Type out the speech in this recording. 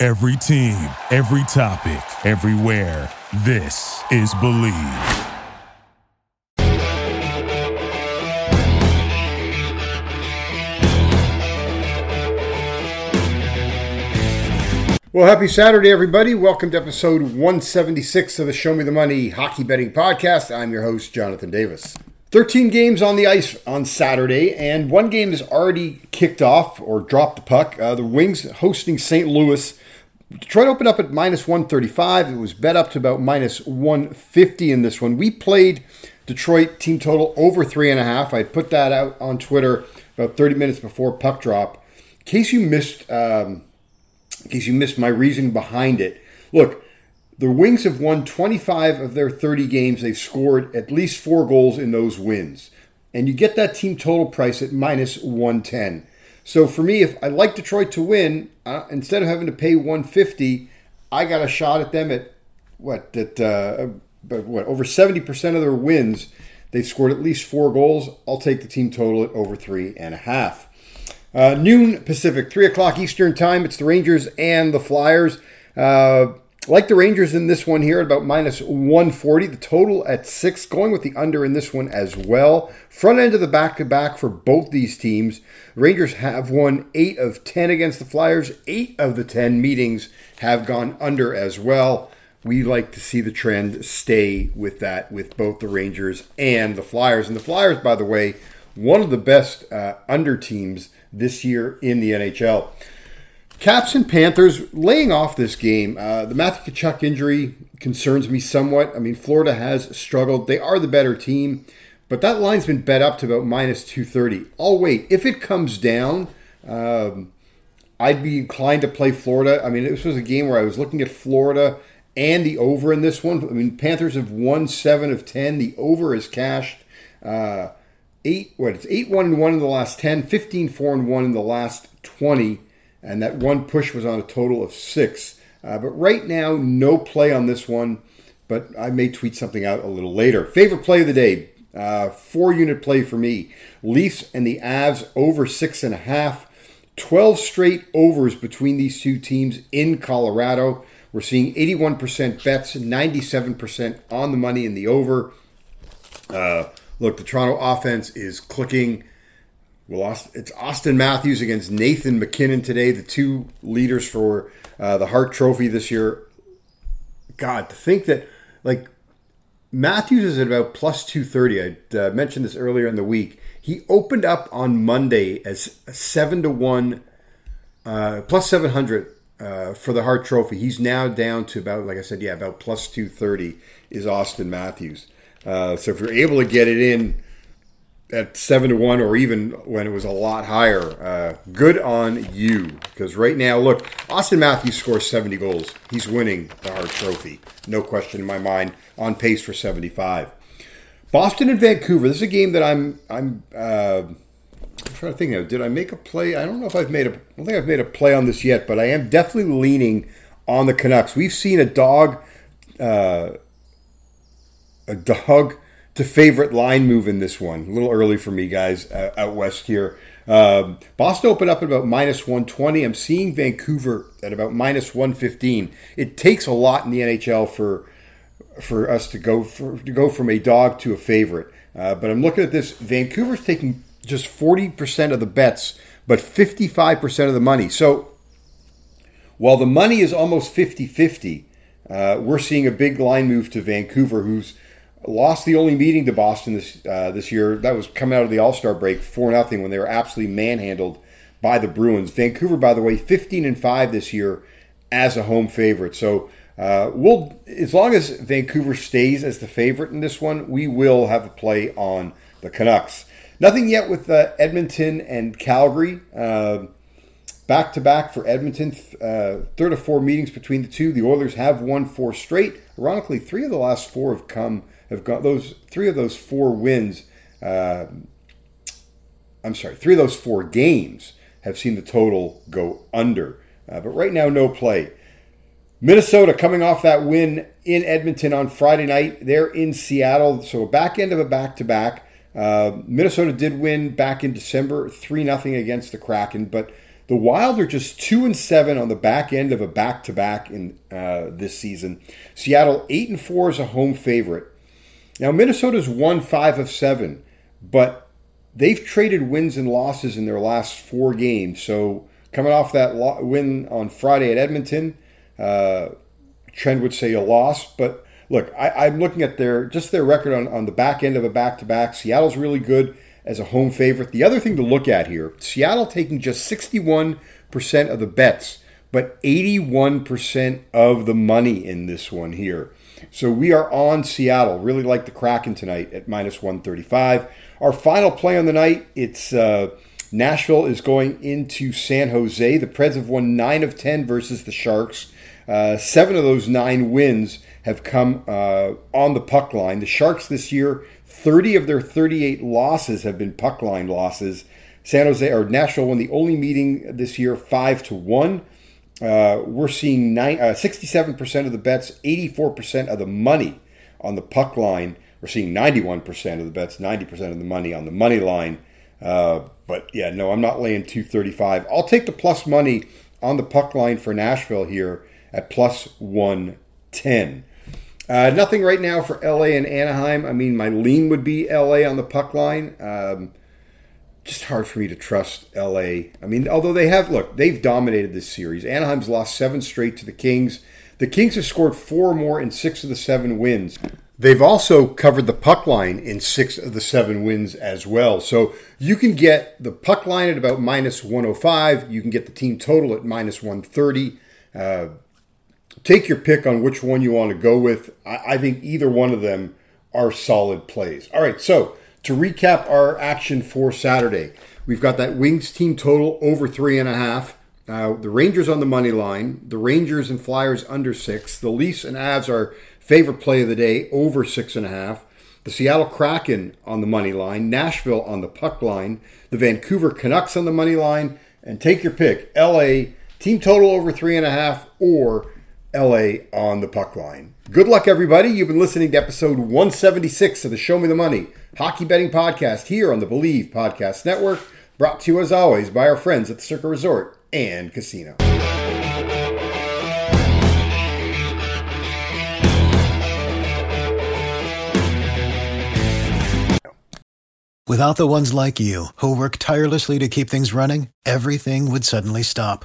Every team, every topic, everywhere. This is Bleav. Well, happy Saturday, everybody. Welcome to episode 176 of the Show Me the Money Hockey Betting Podcast. I'm your host, Jonathan Davis. 13 games on the ice on Saturday, and one game has already kicked off or dropped the puck. Uh, the Wings hosting St. Louis. Detroit opened up at minus 135. It was bet up to about minus 150 in this one. We played Detroit team total over three and a half. I put that out on Twitter about 30 minutes before puck drop. In case you missed. Um, in case you missed my reason behind it. Look, the Wings have won 25 of their 30 games. They've scored at least four goals in those wins. And you get that team total price at minus 110. So for me, if I like Detroit to win, uh, instead of having to pay 150, I got a shot at them at what? That uh, what? Over 70% of their wins, they've scored at least four goals. I'll take the team total at over three and a half. Uh, noon Pacific, 3 o'clock Eastern Time. It's the Rangers and the Flyers. Uh, like the Rangers in this one here, at about minus 140. The total at 6, going with the under in this one as well. Front end of the back to back for both these teams. Rangers have won 8 of 10 against the Flyers. 8 of the 10 meetings have gone under as well. We like to see the trend stay with that with both the Rangers and the Flyers. And the Flyers, by the way, one of the best uh, under teams this year in the NHL. Caps and Panthers laying off this game. Uh, the Matthew Tkachuk injury concerns me somewhat. I mean, Florida has struggled. They are the better team, but that line's been bet up to about minus 230. I'll wait. If it comes down, um, I'd be inclined to play Florida. I mean, this was a game where I was looking at Florida and the over in this one. I mean, Panthers have won seven of 10. The over is cashed. Uh, eight what it's eight one and one in the last 10 15 4 and 1 in the last 20 and that one push was on a total of six. Uh, but right now no play on this one but i may tweet something out a little later. Favorite play of the day uh, four unit play for me. Leafs and the avs over six and a half. 12 straight overs between these two teams in colorado. We're seeing 81% bets 97% on the money in the over. Uh, Look, the Toronto offense is clicking. Well, it's Auston Matthews against Nathan MacKinnon today, the two leaders for uh, the Hart Trophy this year. God, to think that like Matthews is at about plus two thirty. I uh, mentioned this earlier in the week. He opened up on Monday as seven to one, uh, plus seven hundred uh, for the Hart Trophy. He's now down to about, like I said, yeah, about plus two thirty is Auston Matthews. Uh, so if you're able to get it in at seven to one, or even when it was a lot higher, uh, good on you. Because right now, look, Auston Matthews scores 70 goals. He's winning the Hart Trophy, no question in my mind. On pace for 75. Boston and Vancouver. This is a game that I'm I'm. Uh, I'm trying to think of. Did I make a play? I don't know if I've made a. I don't think I've made a play on this yet, but I am definitely leaning on the Canucks. We've seen a dog. Uh, a dog to favorite line move in this one. A little early for me, guys, uh, out west here. Um, Boston opened up at about minus 120. I'm seeing Vancouver at about minus 115. It takes a lot in the NHL for for us to go for, to go from a dog to a favorite. Uh, but I'm looking at this. Vancouver's taking just 40% of the bets, but 55% of the money. So while the money is almost 50 50, uh, we're seeing a big line move to Vancouver, who's lost the only meeting to Boston this uh, this year. That was coming out of the All Star break four nothing when they were absolutely manhandled by the Bruins. Vancouver, by the way, fifteen and five this year as a home favorite. So uh, we'll as long as Vancouver stays as the favorite in this one, we will have a play on the Canucks. Nothing yet with uh, Edmonton and Calgary. Back to back for Edmonton. Uh, third of four meetings between the two. The Oilers have won four straight. Ironically, three of the last four have come have got those three of those four wins. Uh, I'm sorry, three of those four games have seen the total go under. Uh, but right now, no play. Minnesota coming off that win in Edmonton on Friday night. They're in Seattle, so back end of a back to back. Minnesota did win back in December, three 0 against the Kraken, but the Wild are just two and seven on the back end of a back to back in uh, this season. Seattle eight and four is a home favorite. Now Minnesota's won five of seven, but they've traded wins and losses in their last four games. So coming off that win on Friday at Edmonton uh, Trend would say a loss, but look, I, am looking at their just their record on, on the back end of a back to back. Seattle's really good as a home favorite. The other thing to look at here Seattle taking just 61% of the bets, but 81% of the money in this one here. So we are on Seattle. Really like the Kraken tonight at minus 135. Our final play on the night, it's. Uh, Nashville is going into San Jose. The Preds have won 9 of 10 versus the Sharks. Uh, seven of those nine wins have come uh, on the puck line. The Sharks this year, 30 of their 38 losses have been puck line losses. San Jose or Nashville won the only meeting this year, five to one. Uh, we're seeing nine, 67% uh, of the bets, 84% of the money on the puck line. We're seeing 91% of the bets, 90% of the money on the money line. Uh, but yeah, no, I'm not laying 235. I'll take the plus money on the puck line for Nashville here at plus 110. Uh, nothing right now for LA and Anaheim. I mean, my lean would be LA on the puck line. Um, just hard for me to trust LA. I mean, although they have, look, they've dominated this series. Anaheim's lost seven straight to the Kings. The Kings have scored four more in six of the seven wins. They've also covered the puck line in six of the seven wins as well. So you can get the puck line at about minus 105. You can get the team total at minus 130. Uh, take your pick on which one you want to go with. I, I think either one of them are solid plays. All right, so to recap our action for Saturday, we've got that Wings team total over three and a half. Uh, the Rangers on the money line, the Rangers and Flyers under six. The Leafs and Avs are favorite play of the day over six and a half. The Seattle Kraken on the money line, Nashville on the puck line, the Vancouver Canucks on the money line, and take your pick: LA team total over three and a half or LA on the puck line. Good luck, everybody. You've been listening to episode 176 of the Show Me the Money Hockey Betting Podcast here on the Bleav Podcast Network, brought to you as always by our friends at the Circa Resort and Casino. Without the ones like you, who work tirelessly to keep things running, everything would suddenly stop